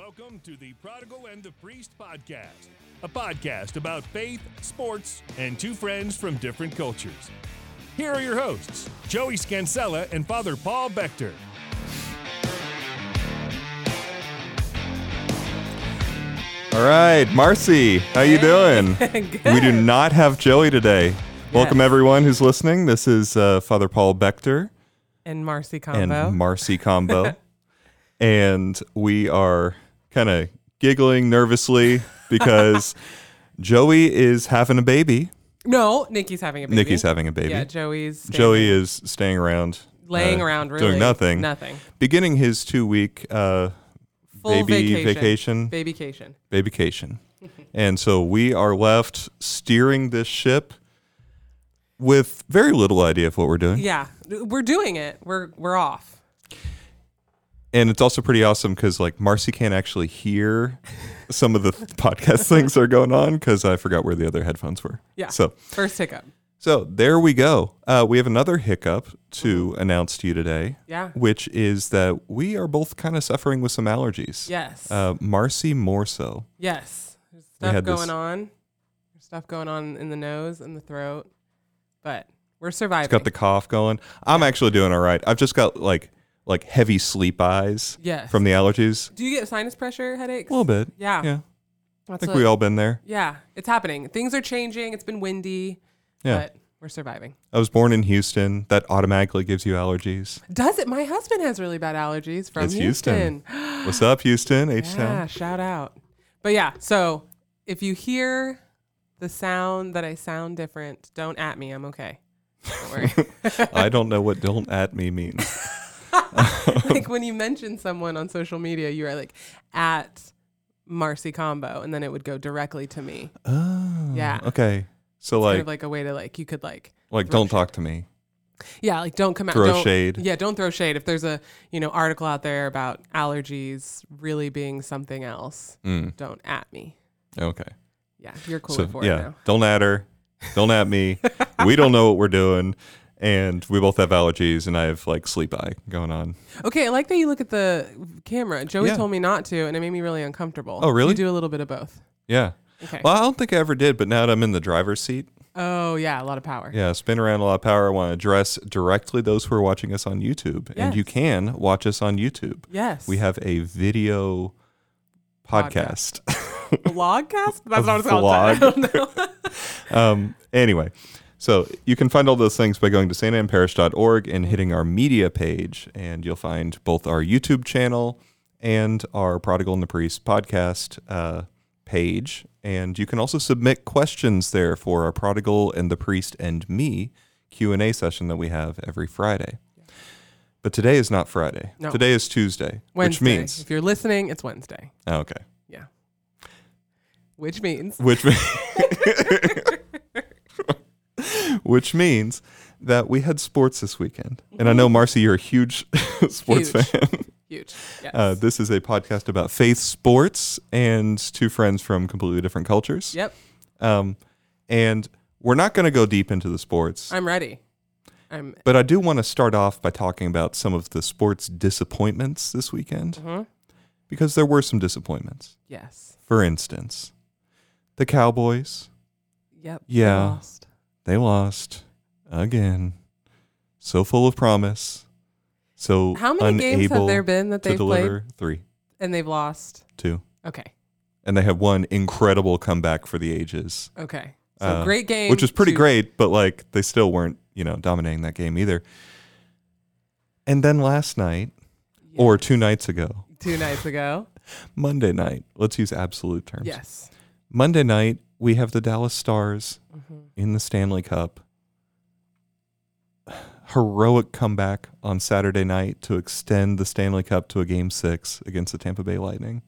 Welcome to the Prodigal and the Priest podcast, a podcast about faith, sports, and two friends from different cultures. Here are your hosts, Joey Scansella and Father Paul Bechter. All right, Marcy, how you doing? We do not have Joey today. Welcome everyone who's listening. This is uh, Father Paul Bechter and Marcy and combo. Marcy Combo, and we are kind of giggling nervously because Joey is having a baby. no, Nikki's having a baby. Nikki's having a baby. Yeah, Joey's staying Joey is staying around, laying uh, around, really doing nothing, Nothing. beginning his two week uh, Full baby vacation. vacation. Babycation. babycation. and so we are left steering this ship with very little idea of what we're doing. Yeah, we're doing it. We're we're off. And it's also pretty awesome because like Marcy can't actually hear some of the podcast things that are going on because I forgot where the other headphones were. Yeah. So First hiccup. so there we go. Uh, we have another hiccup to announce to you today, Yeah. which is that we are both kind of suffering with some allergies. Yes. Uh, Marcy more so. yes. There's stuff had this- going on. There's stuff going on in the nose and the throat, but we're surviving. It's got the cough going. I'm actually doing all right. I've just got like like heavy sleep eyes yes. from the allergies. Do you get sinus pressure headaches? A little bit. Yeah. Yeah. I think what- we all been there. Yeah, it's happening. Things are changing. It's been windy. Yeah. But we're surviving. I was born in Houston. That automatically gives you allergies. Does it? My husband has really bad allergies from It's Houston. Houston. What's up, Houston? H Town. Yeah, shout out. But yeah, so if you hear the sound that I sound different, don't at me. I'm okay. Don't worry. I don't know what "don't at me" means. like when you mention someone on social media, you are like at Marcy Combo, and then it would go directly to me. Oh. Yeah. Okay. So kind like of like a way to like you could like like don't talk to me. yeah like don't come out Throw don't, shade. yeah don't throw shade if there's a you know article out there about allergies really being something else Mm. don't at me Okay. yeah you're cool so for yeah, it now don't at her. Don't at me. we don't know what we're doing. And we both have allergies, and I have like sleep eye going on. Okay, I like that you look at the camera. Joey Yeah. told me not to, and it made me really uncomfortable. Oh, really? You do a little bit of both. Yeah. Okay. Well, I don't think I ever did, but now that I'm in the driver's seat, oh yeah, a lot of power. yeah, spin around a lot of power. I want to address directly those who are watching us on YouTube, and you can watch us on YouTube. Yes. We have a video podcast. vlogcast. That's A not what it's called. I don't know. um, anyway, so you can find all those things by going to santamparish.org and hitting our media page, and you'll find both our YouTube channel and our Prodigal and the Priest podcast uh, page. And you can also submit questions there for our Prodigal and the Priest and me Q and A session that we have every Friday. But today is not Friday. No. Today is Tuesday, Wednesday. which means if you're listening, it's Wednesday. oh, okay, Yeah. Which means which means which means that we had sports this weekend. And I know Marcy, you're a huge sports Huge. fan. huge. Yes. Uh, this is a podcast about faith sports and two friends from completely different cultures. yep. Um, and we're not going to go deep into the sports, I'm ready. I'm. but I do want to start off by talking about some of the sports disappointments this weekend Mhm. because there were some disappointments. Yes. For instance, the Cowboys, Yep. Yeah. Lost. They lost again. So full of promise. So How many games have there been that they've played three, and they've lost? two. Okay. And they have one incredible comeback for the ages. Okay. So Uh, great game. which was pretty to- great, but like they still weren't, you know, dominating that game either. And then last night, or two nights ago, two nights ago. Monday night, let's use absolute terms. Yes. Monday night, we have the Dallas Stars Mhm. in the Stanley Cup. Heroic comeback on Saturday night to extend the Stanley Cup to a game six against the Tampa Bay Lightning.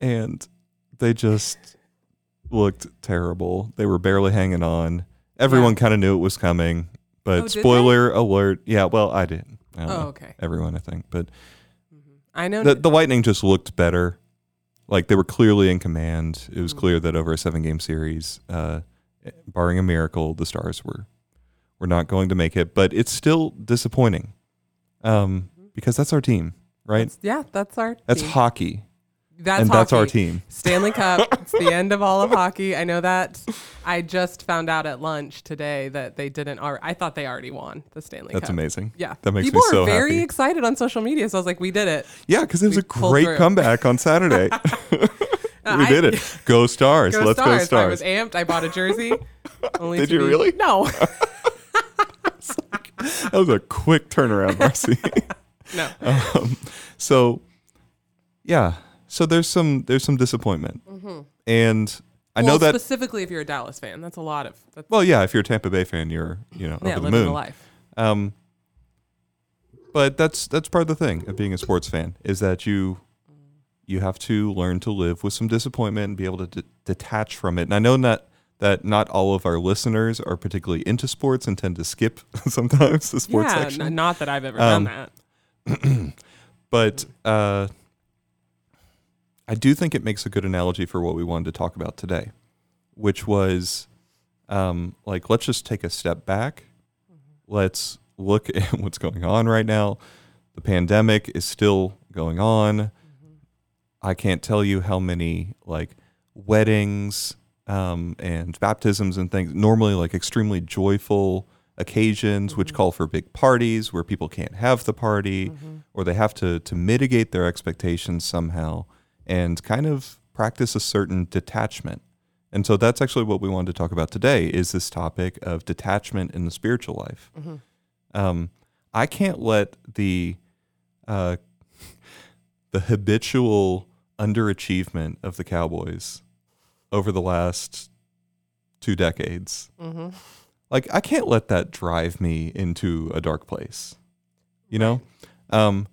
And they just looked terrible. They were barely hanging on. Everyone kind of knew it was coming, but Oh, did they? spoiler alert. Yeah, well, I didn't. I Oh, know. okay. Everyone, I think. But I know. the, the Lightning just looked better. Like they were clearly in command. It was Mhm. clear that over a seven game series, uh, barring a miracle, the Stars were were not going to make it. But it's still disappointing um, because that's our team. right? That's- yeah, that's our. That's team. hockey, That's and that's our hockey. team. Stanley Cup. it's the end of all of hockey. I know that. I just found out at lunch today that they didn't. Al- I thought they already won the Stanley Cup. That's Cup. amazing. Yeah, that makes people me so are very happy. excited on social media. So I was like, we did it. Yeah, because it was We a great through. comeback on Saturday. we I- did it. Go stars! Go Let's stars. go stars. I was amped. I bought a jersey. Only Did you be- really? No, that was a quick turnaround, Marcy. no. um, so, yeah. So there's some there's some disappointment, and I know Mm-hmm. That. specifically if you're a Dallas fan, that's a lot of. That's, well, yeah. If you're a Tampa Bay fan, you're you know yeah, over the moon. the life. Um, but that's that's part of the thing of being a sports fan is that you you have to learn to live with some disappointment and be able to d- detach from it. And I know not that not all of our listeners are particularly into sports and tend to skip sometimes the sports yeah, section. n- not that I've ever Um, done that. but uh, I do think it makes a good analogy for what we wanted to talk about today, which was um, like let's just take a step back. Let's look at what's going on right now. The pandemic is still going on. I can't tell you how many like weddings um, and baptisms and things normally like extremely joyful occasions which call for big parties where people can't have the party or they have to to mitigate their expectations somehow and kind of practice a certain detachment and so that's actually what we wanted to talk about today is this topic of detachment in the spiritual life um, i can't let the uh, the habitual underachievement of the Cowboys over the last two decades. Mm-hmm. Like I can't let that drive me into a dark place. You know? Um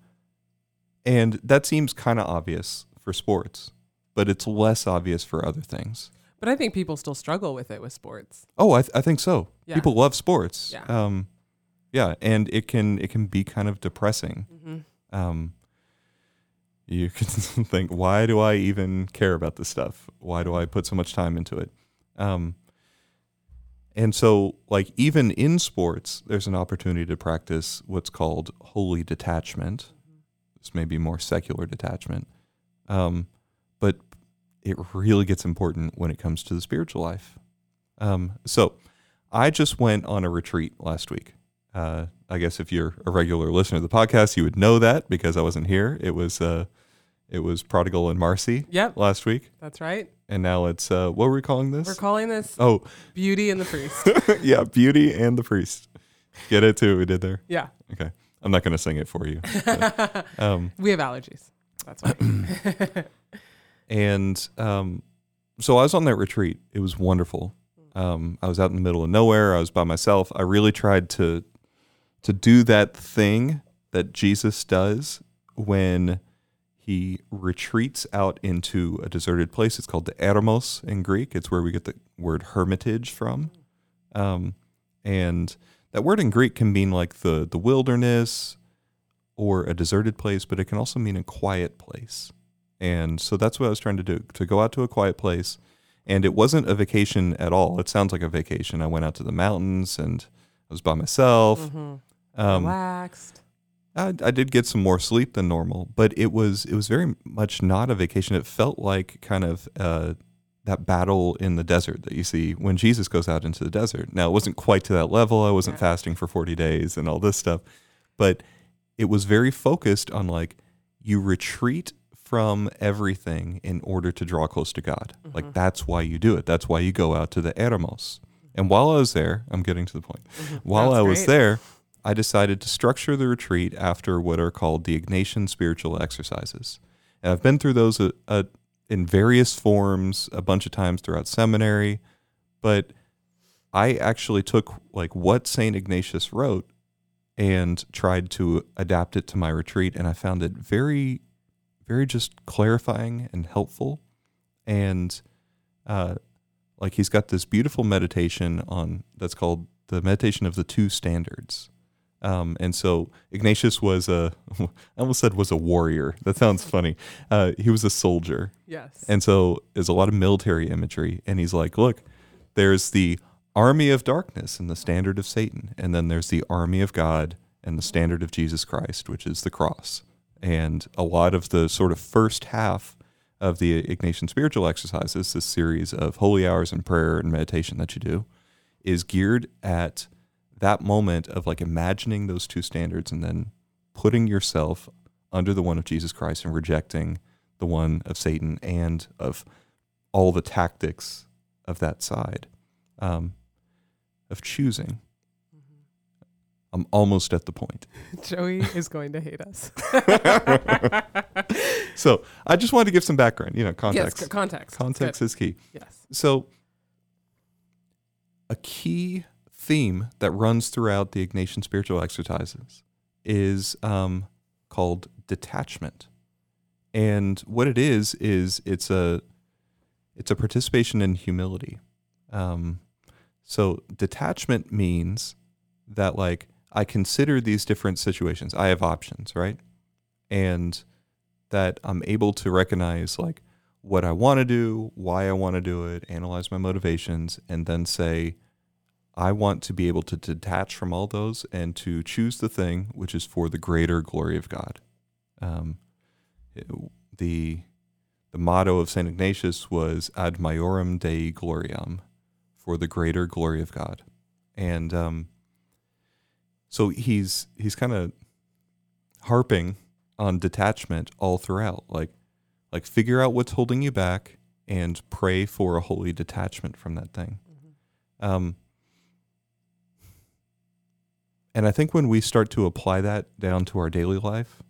and that seems kind of obvious for sports, but it's less obvious for other things. But I think people still struggle with it with sports. Oh, I, th- I think so. Yeah. People love sports. Yeah. Um, yeah, and it can it can be kind of depressing. Mm-hmm. Um, you can think, why do I even care about this stuff? Why do I put so much time into it? Um, and so, like even in sports, there's an opportunity to practice what's called holy detachment. This may be more secular detachment, um, but it really gets important when it comes to the spiritual life. Um, so, I just went on a retreat last week. Uh, I guess if you're a regular listener to the podcast, you would know that because I wasn't here. It was uh, it was Prodigal and Marcy Yep, last week, that's right. and now it's uh, what were we calling this? We're calling this oh, Beauty and the Priest. yeah, Beauty and the Priest. Get it too? What we did there. yeah, Okay, I'm not going to sing it for you. but, um, we have allergies. That's why. and um, so I was on that retreat. It was wonderful. Um, I was out in the middle of nowhere. I was by myself. I really tried to to do that thing that Jesus does when he retreats out into a deserted place. It's called the eremos in Greek. It's where we get the word hermitage from. Um, and that word in Greek can mean like the the wilderness or a deserted place, but it can also mean a quiet place. And so that's what I was trying to do to go out to a quiet place. And it wasn't a vacation at all. It sounds like a vacation. I went out to the mountains and I was by myself. Mhm. Um, Relaxed. I, I did get some more sleep than normal, but it was it was very much not a vacation. It felt like kind of uh, that battle in the desert that you see when Jesus goes out into the desert. Now it wasn't quite to that level. I wasn't Yeah. fasting for forty days and all this stuff, but it was very focused on like you retreat from everything in order to draw close to God. Like that's why you do it. That's why you go out to the eremos. And while I was there, I'm getting to the point. While That's I was great. there, I decided to structure the retreat after what are called the Ignatian spiritual exercises. And I've been through those uh, uh, in various forms a bunch of times throughout seminary, but I actually took like what St. Ignatius wrote and tried to adapt it to my retreat and I found it very very just clarifying and helpful and uh like he's got this beautiful meditation on that's called the meditation of the two standards um, and so Ignatius was a, I almost said was a warrior. That sounds funny. Uh, he was a soldier. Yes. And so there's a lot of military imagery. And he's like, look, there's the army of darkness and the standard of Satan. And then there's the army of God and the standard of Jesus Christ, which is the cross. And a lot of the sort of first half of the Ignatian spiritual exercises, this series of holy hours and prayer and meditation that you do, is geared at that moment of like imagining those two standards and then putting yourself under the one of Jesus Christ and rejecting the one of Satan and of all the tactics of that side um, of choosing. I'm almost at the point. Joey is going to hate us. So I just wanted to give some background, you know, yes, context. c- context. context Good. is key. Yes. So, a key theme that runs throughout the Ignatian spiritual exercises is um, called detachment, and what it is is it's a it's a participation in humility. Um, so detachment means that like I consider these different situations. I have options, right? And that I'm able to recognize like what I want to do, why I want to do it, analyze my motivations, and then say, I want to be able to detach from all those and to choose the thing which is for the greater glory of God. Um, the the motto of Saint Ignatius was ad maiorem Dei gloriam, for the greater glory of God, and um, so he's he's kind of harping on detachment all throughout, like like figure out what's holding you back and pray for a holy detachment from that thing. Um, and I think when we start to apply that down to our daily life,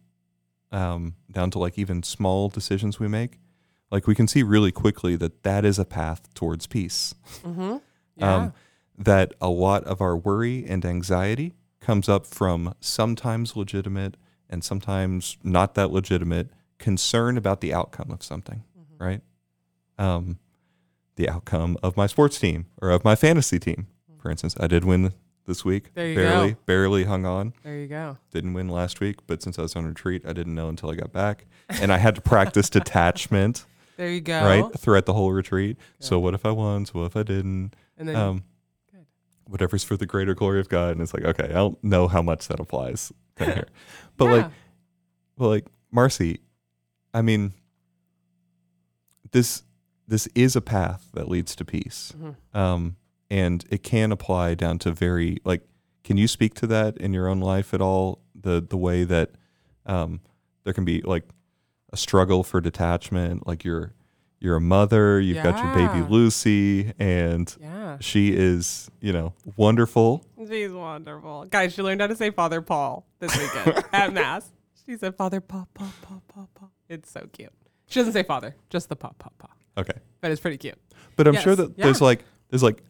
um, down to like even small decisions we make, like we can see really quickly that that is a path towards peace. Mm-hmm. Yeah. Um, that a lot of our worry and anxiety comes up from sometimes legitimate and sometimes not that legitimate concern about the outcome of something, Mm-hmm. right? Um, the outcome of my sports team or of my fantasy team, for instance. I did win this week. Mm-hmm. There you barely, go. barely hung on. there you go. Didn't win last week, but since I was on retreat, I didn't know until I got back, and I had to practice detachment There you go. right throughout the whole retreat. So what if I won? So what if I didn't? And then um, Good. whatever's for the greater glory of God. And it's like, okay, I don't know how much that applies kind of here, but yeah. like, well, like Marcy, I mean, this this is a path that leads to peace, Mhm. um, and it can apply down to very like. Can you speak to that in your own life at all? The the way that um, there can be like a struggle for detachment, like you're you're a mother, you've got your baby Lucy, and yeah. she is, you know, wonderful. She's wonderful. Guys, she learned how to say Father Paul this weekend at Mass. She said Father Paul, Paul, Paul, Paul, Paul. It's so cute. She doesn't say Father, just the Paul, Paul, Paul. Okay. But it's pretty cute. But I'm Yes, sure that yeah. there's like there's like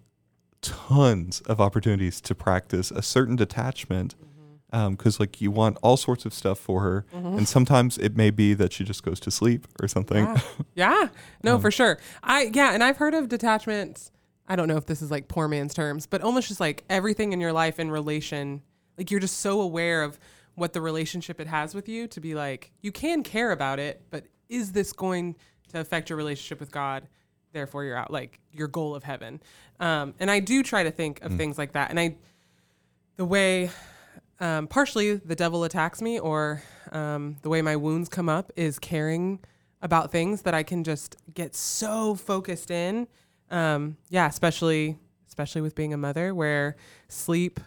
tons of opportunities to practice a certain detachment Mm-hmm. Because like you want all sorts of stuff for her, and sometimes it may be that she just goes to sleep or something. Yeah. yeah. No, Um, for sure. I yeah, and I've heard of detachments I don't know if this is like poor man's terms, but almost just like everything in your life in relation, like you're just so aware of what the relationship it has with you to be like you can care about it, but is this going to affect your relationship with God? Therefore, you're out like your goal of heaven. Um, and I do try to think of things like that, and I the way um, partially the devil attacks me or um, the way my wounds come up is caring about things that I can just get so focused in. Um, yeah, especially especially with being a mother, where sleep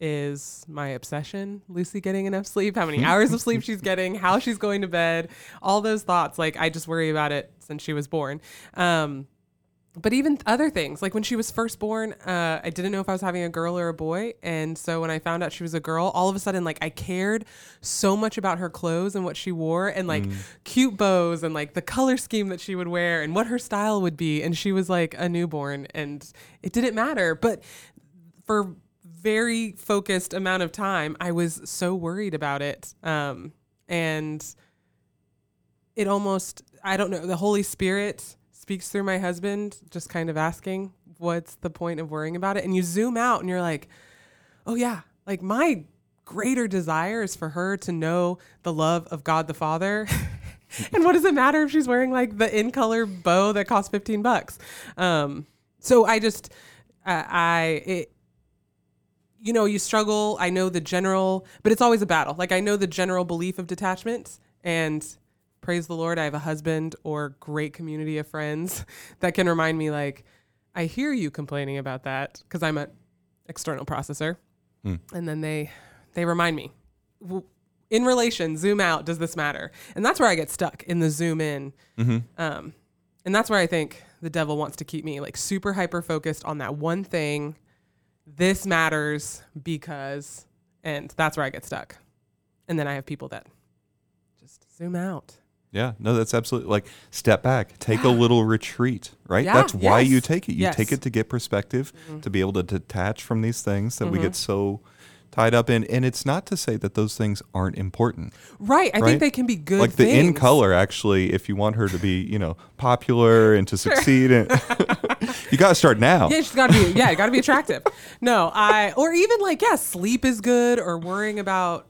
is my obsession. Lucy getting enough sleep, how many hours of sleep she's getting, how she's going to bed, all those thoughts. Like I just worry about it since she was born. Um, but even other things like when she was first born uh, i didn't know if i was having a girl or a boy. And so when i found out she was a girl all of a sudden like i cared so much about her clothes and what she wore and like cute bows and like the color scheme that she would wear and what her style would be. And she was like a newborn and it didn't matter. But for very focused amount of time i was so worried about it. Um, and it almost i don't know the holy spirit speaks through my husband just kind of asking what's the point of worrying about it and you zoom out and you're like oh yeah like my greater desire is for her to know the love of god the father and what does it matter if she's wearing like the in color bow that costs 15 bucks um so i just uh, i it, you know, you struggle. I know the general, but it's always a battle. Like I know the general belief of detachment, And praise the Lord, I have a husband or great community of friends that can remind me, like, I hear you complaining about that because I'm an external processor. Hmm. And then they they remind me, in relation, zoom out. Does this matter? And that's where I get stuck in the zoom in. Um, and that's where I think the devil wants to keep me like super hyper focused on that one thing. This matters because, and that's where I get stuck. And then I have people that just zoom out. Yeah, no, that's absolutely like step back, take a little retreat, right? Yeah, that's why you take it. You take yes. Mm-hmm. it to get perspective, to be able to detach from these things that we get so tied up in. And it's not to say that those things aren't important. Right. I Right? think they can be good. like the in color, actually, if you want her to be, you know, popular and to succeed, and you got to start now. Yeah, she's got to be. Yeah, got to be attractive. No, I or even like yeah, sleep is good or worrying about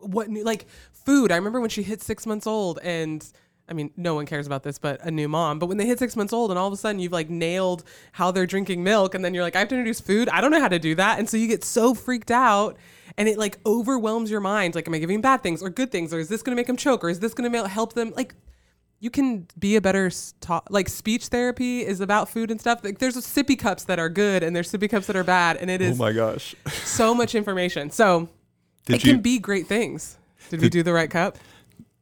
what new like food. I remember when she hit six months old and. I mean, no one cares about this, but a new mom. But when they hit six months old, and all of a sudden you've like nailed how they're drinking milk, and then you're like, I have to introduce food. I don't know how to do that, and so you get so freaked out, and it like overwhelms your mind. Like, am I giving bad things or good things, or is this going to make them choke, or is this going to help them? Like, you can be a better s- ta- like speech therapy is about food and stuff. Like there's sippy cups that are good and there's sippy cups that are bad, and it oh is Oh my gosh. so much information. So Did it you? can be great things. Did we do the right cup?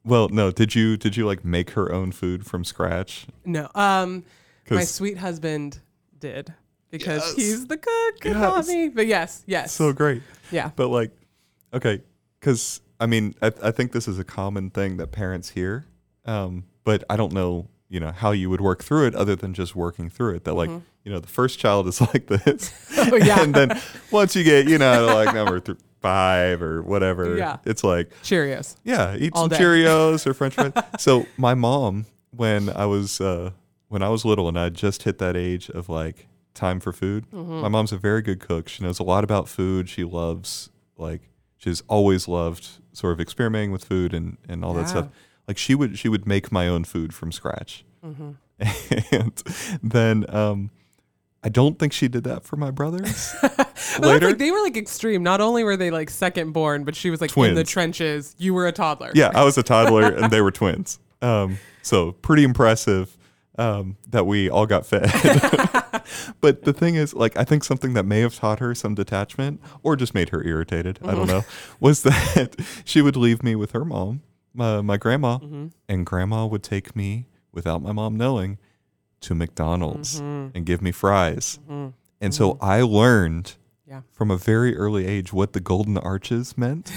well, no. Did you? Did you like make her own food from scratch? No. Um, my sweet husband did because Yes. he's the cook Yes. me. But yes, yes, So great. yeah. But like, okay, because I mean, I, I think this is a common thing that parents hear, um, but I don't know, you know, how you would work through it other than just working through it. That like, you know, the first child is like this, Mm-hmm. Oh, yeah. and then once you get, you know, like number th- five or whatever, Yeah. it's like, Cheerios. yeah, eat All some day. Cheerios or French fries. so my mom, when I was uh, when I was little and I just hit that age of like time for food, Mm-hmm. my mom's a very good cook. She knows a lot about food. She loves like she's always loved sort of experimenting with food and and all that stuff. Like she would she would make my own food from scratch, Mm-hmm. and then um, I don't think she did that for my brothers. Later, like they were like extreme. Not only were they like second born, but she was like in the trenches. You were a toddler. yeah, I was a toddler and they were twins. Um, so pretty impressive um, that we all got fed. but the thing is, like, I think something that may have taught her some detachment or just made her irritated, I don't know, was that she would leave me with her mom, my, my grandma, and grandma would take me without my mom knowing to McDonald's and give me fries. And so I learned Yeah. from a very early age what the golden arches meant.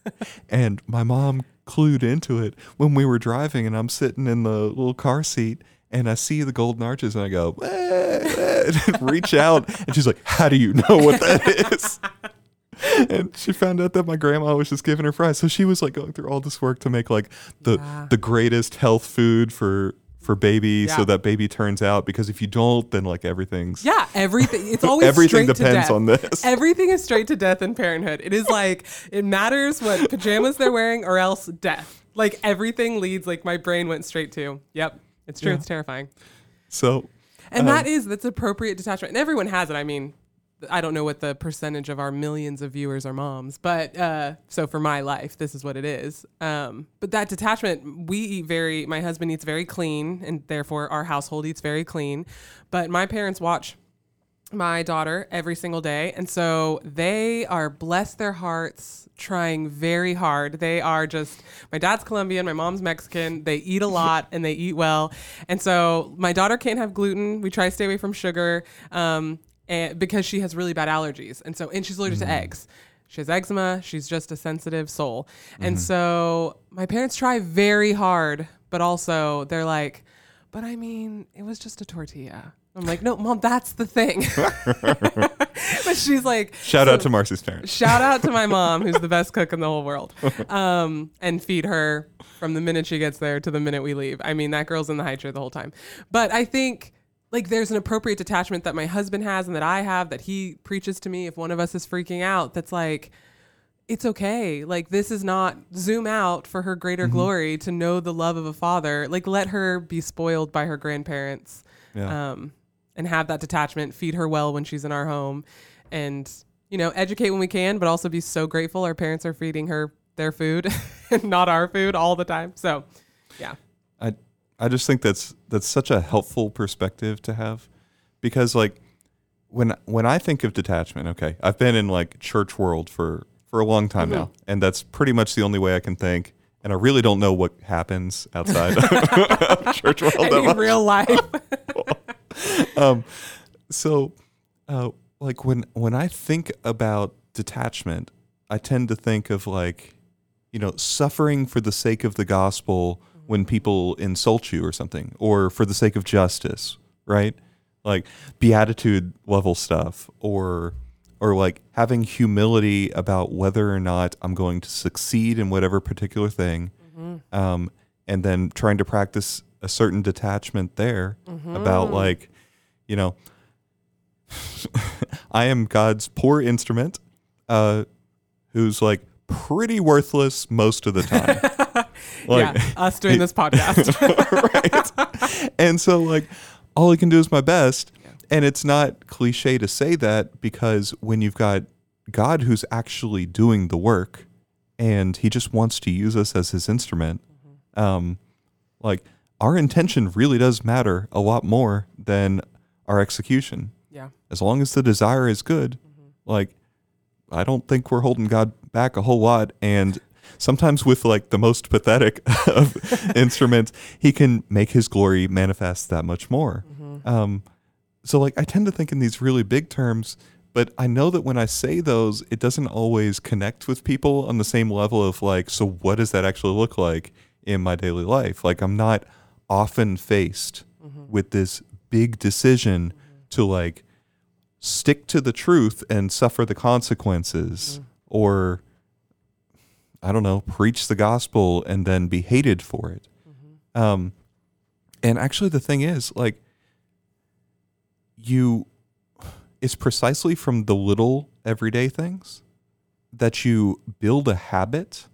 and my mom clued into it when we were driving and I'm sitting in the little car seat and I see the golden arches and I go, "Eh, eh," and reach out and she's like, How do you know what that is? and she found out that my grandma was just giving her fries. So she was like going through all this work to make like the Yeah. the greatest health food for for baby so that baby turns out because if you don't then like everything's Yeah, everything. It's always Everything straight to depends on this. Everything is straight to death in parenthood. It is like it matters what pajamas they're wearing or else death. Like everything leads. Like my brain went straight to. Yep, it's true. Yeah. It's terrifying. so And Um, that is that's appropriate detachment, and everyone has it. I mean, I don't know what the percentage of our millions of viewers are moms, but uh, so for my life, this is what it is. Um, but that detachment, we eat very. My husband eats very clean, and therefore our household eats very clean. But my parents watch my daughter every single day. And so they are, bless their hearts, trying very hard. They are just, my dad's Colombian, my mom's Mexican. They eat a lot and they eat well. And so my daughter can't have gluten. We try to stay away from sugar um, and, because she has really bad allergies. And so, and she's allergic to eggs. She has eczema. She's just a sensitive soul. And so my parents try very hard, but also they're like, but I mean, it was just a tortilla. I'm like, no, mom, that's the thing. but she's like, shout so- out to Marcy's parents. Shout out to my mom, who's the best cook in the whole world, um, and feed her from the minute she gets there to the minute we leave. I mean, that girl's in the high chair the whole time. But I think like there's an appropriate detachment that my husband has and that I have that he preaches to me if one of us is freaking out. That's like, it's okay. Like this is not zoom out for her greater glory to know the love of a father. Like let her be spoiled by her grandparents Yeah. um, and have that detachment, feed her well when she's in our home, and you know, educate when we can, but also be so grateful our parents are feeding her their food and not our food all the time. So, yeah. I I just think that's that's such a helpful perspective to have because like when when I think of detachment, okay, I've been in like church world for for a long time now, and that's pretty much the only way I can think. And I really don't know what happens outside of church world In real life. um, so, uh, like when when I think about detachment, I tend to think of like, you know, suffering for the sake of the gospel when people insult you or something, or for the sake of justice, right? Like beatitude level stuff, or or like having humility about whether or not I'm going to succeed in whatever particular thing, um, and then trying to practice a certain detachment there about like, you know, I am God's poor instrument, uh, who's like pretty worthless most of the time. like, yeah, us doing this podcast. right? And so, like, all I can do is my best. And it's not cliche to say that because when you've got God who's actually doing the work and he just wants to use us as his instrument, um, like, our intention really does matter a lot more than our execution. yeah. As long as the desire is good, like, I don't think we're holding God back a whole lot. And sometimes with like the most pathetic of instruments, he can make his glory manifest that much more. Mm-hmm. Um, so like I tend to think in these really big terms, but I know that when I say those, it doesn't always connect with people on the same level of like, so what does that actually look like in my daily life? Like I'm not often faced mm-hmm. with this big decision mm-hmm. to like stick to the truth and suffer the consequences or I don't know, preach the gospel and then be hated for it. Um, and actually, the thing is, like, you, it's precisely from the little everyday things that you build a habit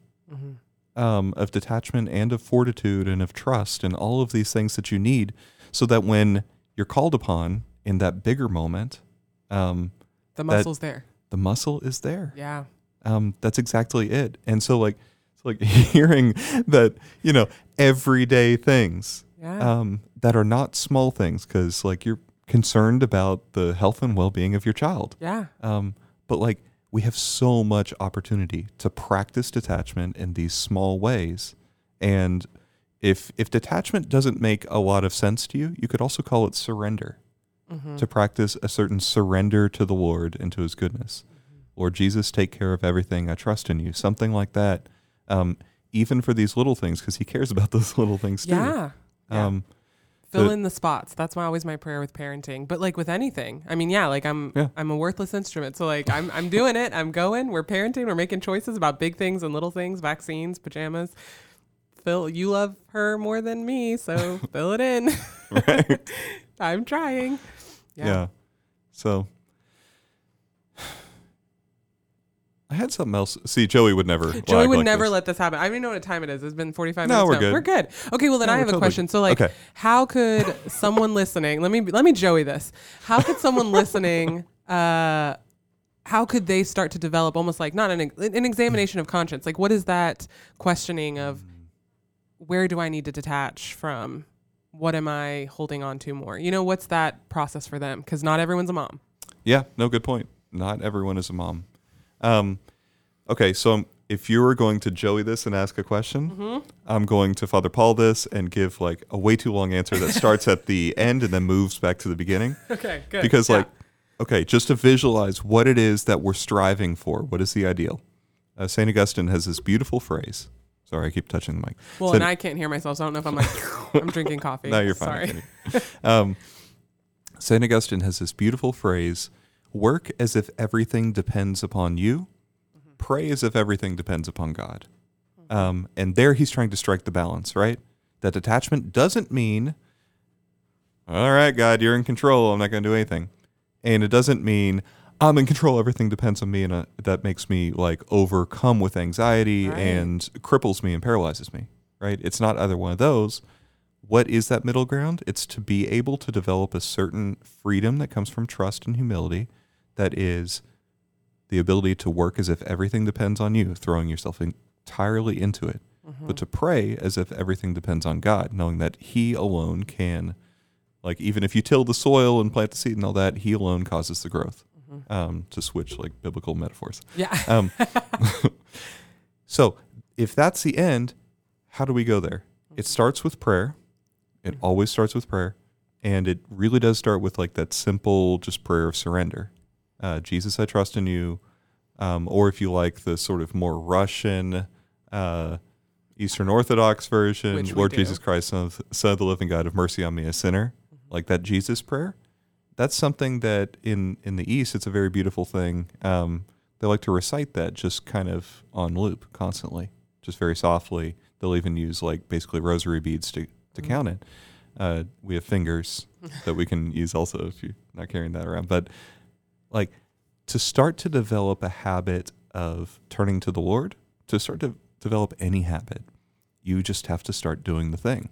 um, of detachment and of fortitude and of trust and all of these things that you need so that when you're called upon in that bigger moment, um, The muscle's there. the muscle is there Yeah. Um, that's exactly it. And so like it's like hearing that you know everyday things Yeah. um, that are not small things because like you're concerned about the health and well-being of your child. yeah. Um, but like we have so much opportunity to practice detachment in these small ways, and if if detachment doesn't make a lot of sense to you, you could also call it surrender. To practice a certain surrender to the Lord and to His goodness. Lord Jesus, take care of everything. I trust in you. Something like that. Um, even for these little things, because He cares about those little things too. Yeah. Yeah. Um, Fill the- in the spots. That's my, always my prayer with parenting. But like with anything, I mean, yeah, like I'm Yeah. I'm a worthless instrument. So like I'm I'm doing it. I'm going. We're parenting. We're making choices about big things and little things, vaccines, pajamas. Phil, you love her more than me, so fill it in. right. I'm trying. Yeah. Yeah. So I had something else. See, Joey would never. Joey would like never this. let this happen. I don't even know what time it is. It's been 45 No, minutes. we're now. good. We're good. Okay, well then No, I have a question. So like Okay. how could someone listening, let me let me Joey this. How could someone listening uh how could they start to develop almost like not an an examination of conscience? Like what is that questioning of where do I need to detach from? What am I holding on to more? You know, what's that process for them? Cuz not everyone's a mom. Yeah, no, good point. Not everyone is a mom. Um, okay, so if you were going to Joey this and ask a question, Mm-hmm. I'm going to Father Paul this and give like a way too long answer that starts at the end and then moves back to the beginning. Okay, good. Because, Yeah. like, okay, just to visualize what it is that we're striving for, what is the ideal? Uh, St. Augustine has this beautiful phrase. Sorry, I keep touching the mic. well, Said- and I can't hear myself, so I don't know if I'm like I'm drinking coffee. No, you're fine. Sorry. um, St. Augustine has this beautiful phrase work as if everything depends upon you, pray as if everything depends upon God. Um, and there he's trying to strike the balance, right? That detachment doesn't mean, all right, God, you're in control. I'm not going to do anything. And it doesn't mean, I'm in control. Everything depends on me. And uh, that makes me like overcome with anxiety Right. and cripples me and paralyzes me, right? It's not either one of those what is that middle ground? It's to be able to develop a certain freedom that comes from trust and humility that is the ability to work as if everything depends on you, throwing yourself entirely into it, but to pray as if everything depends on God, knowing that He alone can, like, even if you till the soil and plant the seed and all that, He alone causes the growth. Um, to switch like biblical metaphors. Yeah. Um, so if that's the end, how do we go there? It starts with prayer. It always starts with prayer. And it really does start with like that simple just prayer of surrender. Uh, Jesus, I trust in you. Um, or if you like the sort of more Russian, uh, Eastern Orthodox version, Lord do. Jesus Christ, Son of, Son of the living God, have mercy on me, a sinner. Like that Jesus prayer. That's something that in, in the East, it's a very beautiful thing. Um, they like to recite that just kind of on loop constantly, just very softly. They'll even use like basically rosary beads to, to count it. Uh, we have fingers that we can use also if you're not carrying that around. But like to start to develop a habit of turning to the Lord, to start to develop any habit, you just have to start doing the thing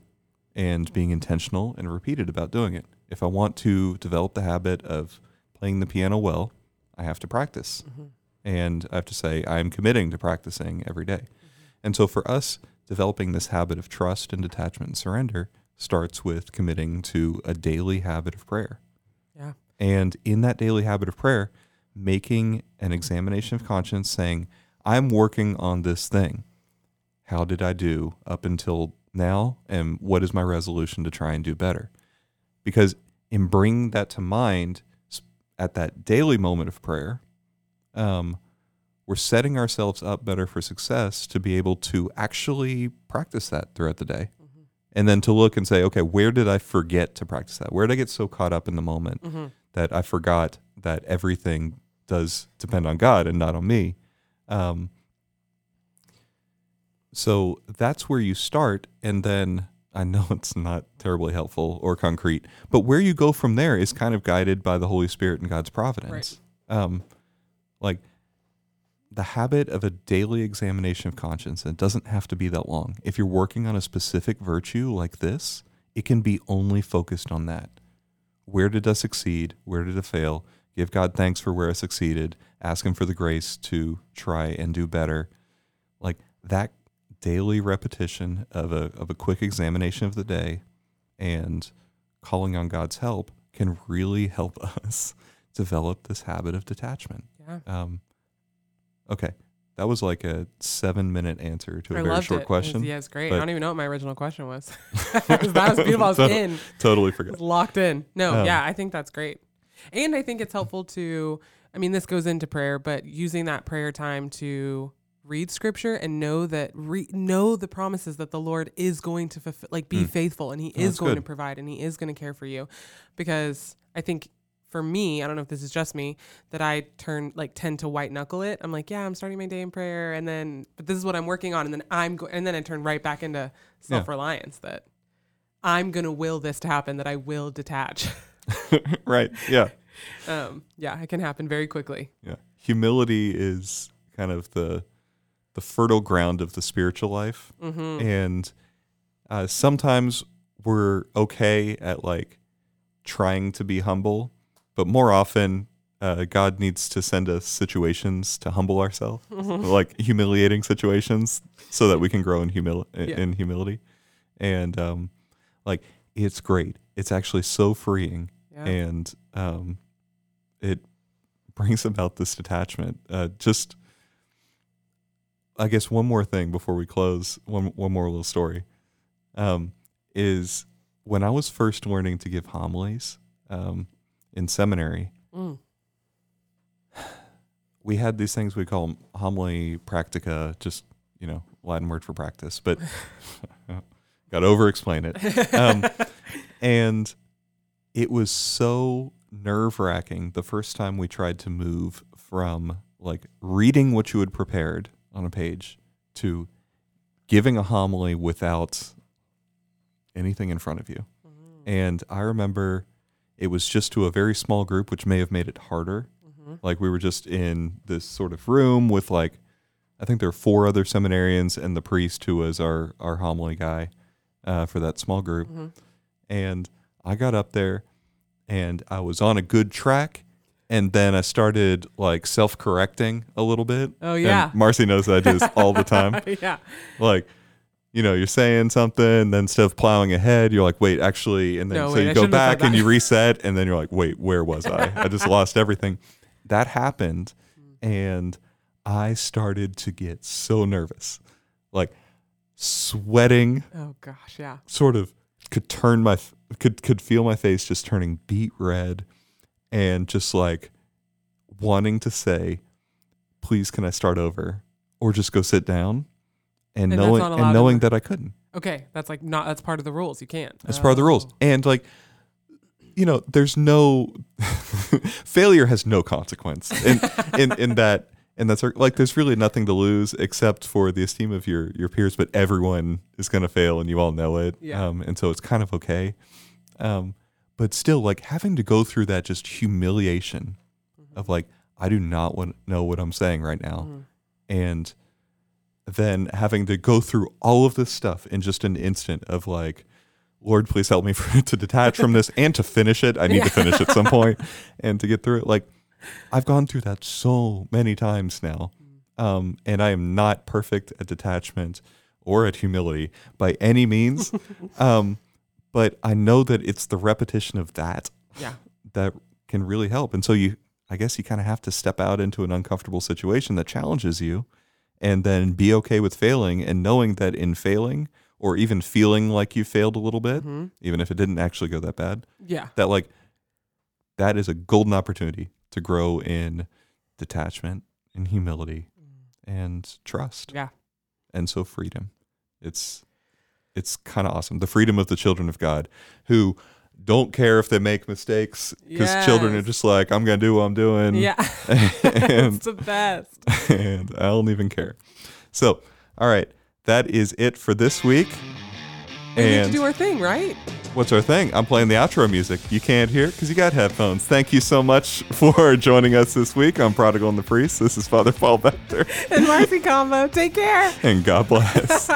and being intentional and repeated about doing it. If I want to develop the habit of playing the piano well, I have to practice. Mm-hmm. And I have to say, I'm committing to practicing every day. Mm-hmm. And so for us, developing this habit of trust and detachment and surrender starts with committing to a daily habit of prayer. And in that daily habit of prayer, making an examination of conscience, saying, I'm working on this thing. How did I do up until now? And what is my resolution to try and do better? Because in bringing that to mind at that daily moment of prayer, um, we're setting ourselves up better for success to be able to actually practice that throughout the day. And then to look and say, okay, where did I forget to practice that? Where did I get so caught up in the moment that I forgot that everything does depend on God and not on me? Um, so that's where you start. And then I know it's not terribly helpful or concrete, but where you go from there is kind of guided by the Holy Spirit and God's providence. Um, like the habit of a daily examination of conscience, and it doesn't have to be that long. If you're working on a specific virtue like this, it can be only focused on that. Where did I succeed? Where did I fail? Give God thanks for where I succeeded. Ask Him for the grace to try and do better. Like that daily repetition of a, of a quick examination of the day and calling on God's help can really help us develop this habit of detachment. Yeah. Um, okay, that was like a seven minute answer to a I very short it. question. It was- yeah, it's great. I don't even know what my original question was. that was beautiful. I was Tot- in. Totally forgot. locked in. No, Um, yeah, I think that's great. And I think it's helpful to, I mean, this goes into prayer, but using that prayer time to read scripture and know that, re- know the promises that the Lord is going to fulfill, like be faithful and He Oh, is that's going to provide and He is going to care for you. Because I think for me, I don't know if this is just me, that I turn, like, tend to white knuckle it. I'm like, yeah, I'm starting my day in prayer. And then, but this is what I'm working on. And then I'm, go- and then I turn right back into self reliance that I'm going to will this to happen, that I will detach. right. Yeah. um, yeah, it can happen very quickly. Yeah. Humility is kind of the the fertile ground of the spiritual life, Mm-hmm. and uh, sometimes we're okay at like trying to be humble, but more often. Uh, God needs to send us situations to humble ourselves, like humiliating situations, so that we can grow in humil- Yeah. in humility. And um, like it's great. It's actually so freeing Yeah. and um, it brings about this detachment. Uh, just, I guess, one more thing before we close. One one more little story um, is when I was first learning to give homilies um, in seminary. Mm. We had these things we call homily practica, just you know, Latin word for practice, but got to over explain it. Um, and it was so nerve wracking the first time we tried to move from like reading what you had prepared on a page to giving a homily without anything in front of you. And I remember it was just to a very small group, which may have made it harder. Like we were just in this sort of room with like, I think there were four other seminarians and the priest who was our, our homily guy uh, for that small group. And I got up there and I was on a good track and then I started like self correcting a little bit. Oh, And yeah. Marcy knows that I do this all the time. yeah. like you know you're saying something then instead of plowing ahead you're like wait actually and then No, so wait, you I go shouldn't have said back and you reset and then you're like wait where was i? I just lost everything. That happened and i started to get so nervous like sweating Oh gosh, yeah. sort of could turn my could could feel my face just turning beet red and just like wanting to say please can i start over or just go sit down and, And that's knowing not allowed and knowing that i couldn't Okay, that's like not that's part of the rules. You can't. that's part of the rules Oh. and like you know there's no failure has no consequence in in in that and that's like there's really nothing to lose except for the esteem of your your peers but everyone is going to fail and you all know it Yeah. um and so it's kind of okay um but still like having to go through that just humiliation of like i do not want know what i'm saying right now Mhm. and then having to go through all of this stuff in just an instant of like lord please help me for, to detach from this and to finish it i need Yeah. to finish at some point and to get through it like i've gone through that so many times now um, and i am not perfect at detachment or at humility by any means um, but i know that it's the repetition of that Yeah. that can really help. And so you, I guess you kind of have to step out into an uncomfortable situation that challenges you and then be okay with failing and knowing that in failing or even feeling like you failed a little bit, hmm even if it didn't actually go that bad, Yeah. that like that is a golden opportunity to grow in detachment and humility and trust. Yeah. And so freedom. It's it's kind of awesome. The freedom of the children of God who don't care if they make mistakes because children are just like I'm going to do what I'm doing Yeah. and it's the best. and I don't even care. So, all right, that is it for this week. We need to do our thing, right? what's our thing? I'm playing the outro music. You can't hear because you got headphones. Thank you so much for joining us this week on Prodigal and the Priest. This is Father Paul Bechter, And Marcy combo. Take care. and God bless.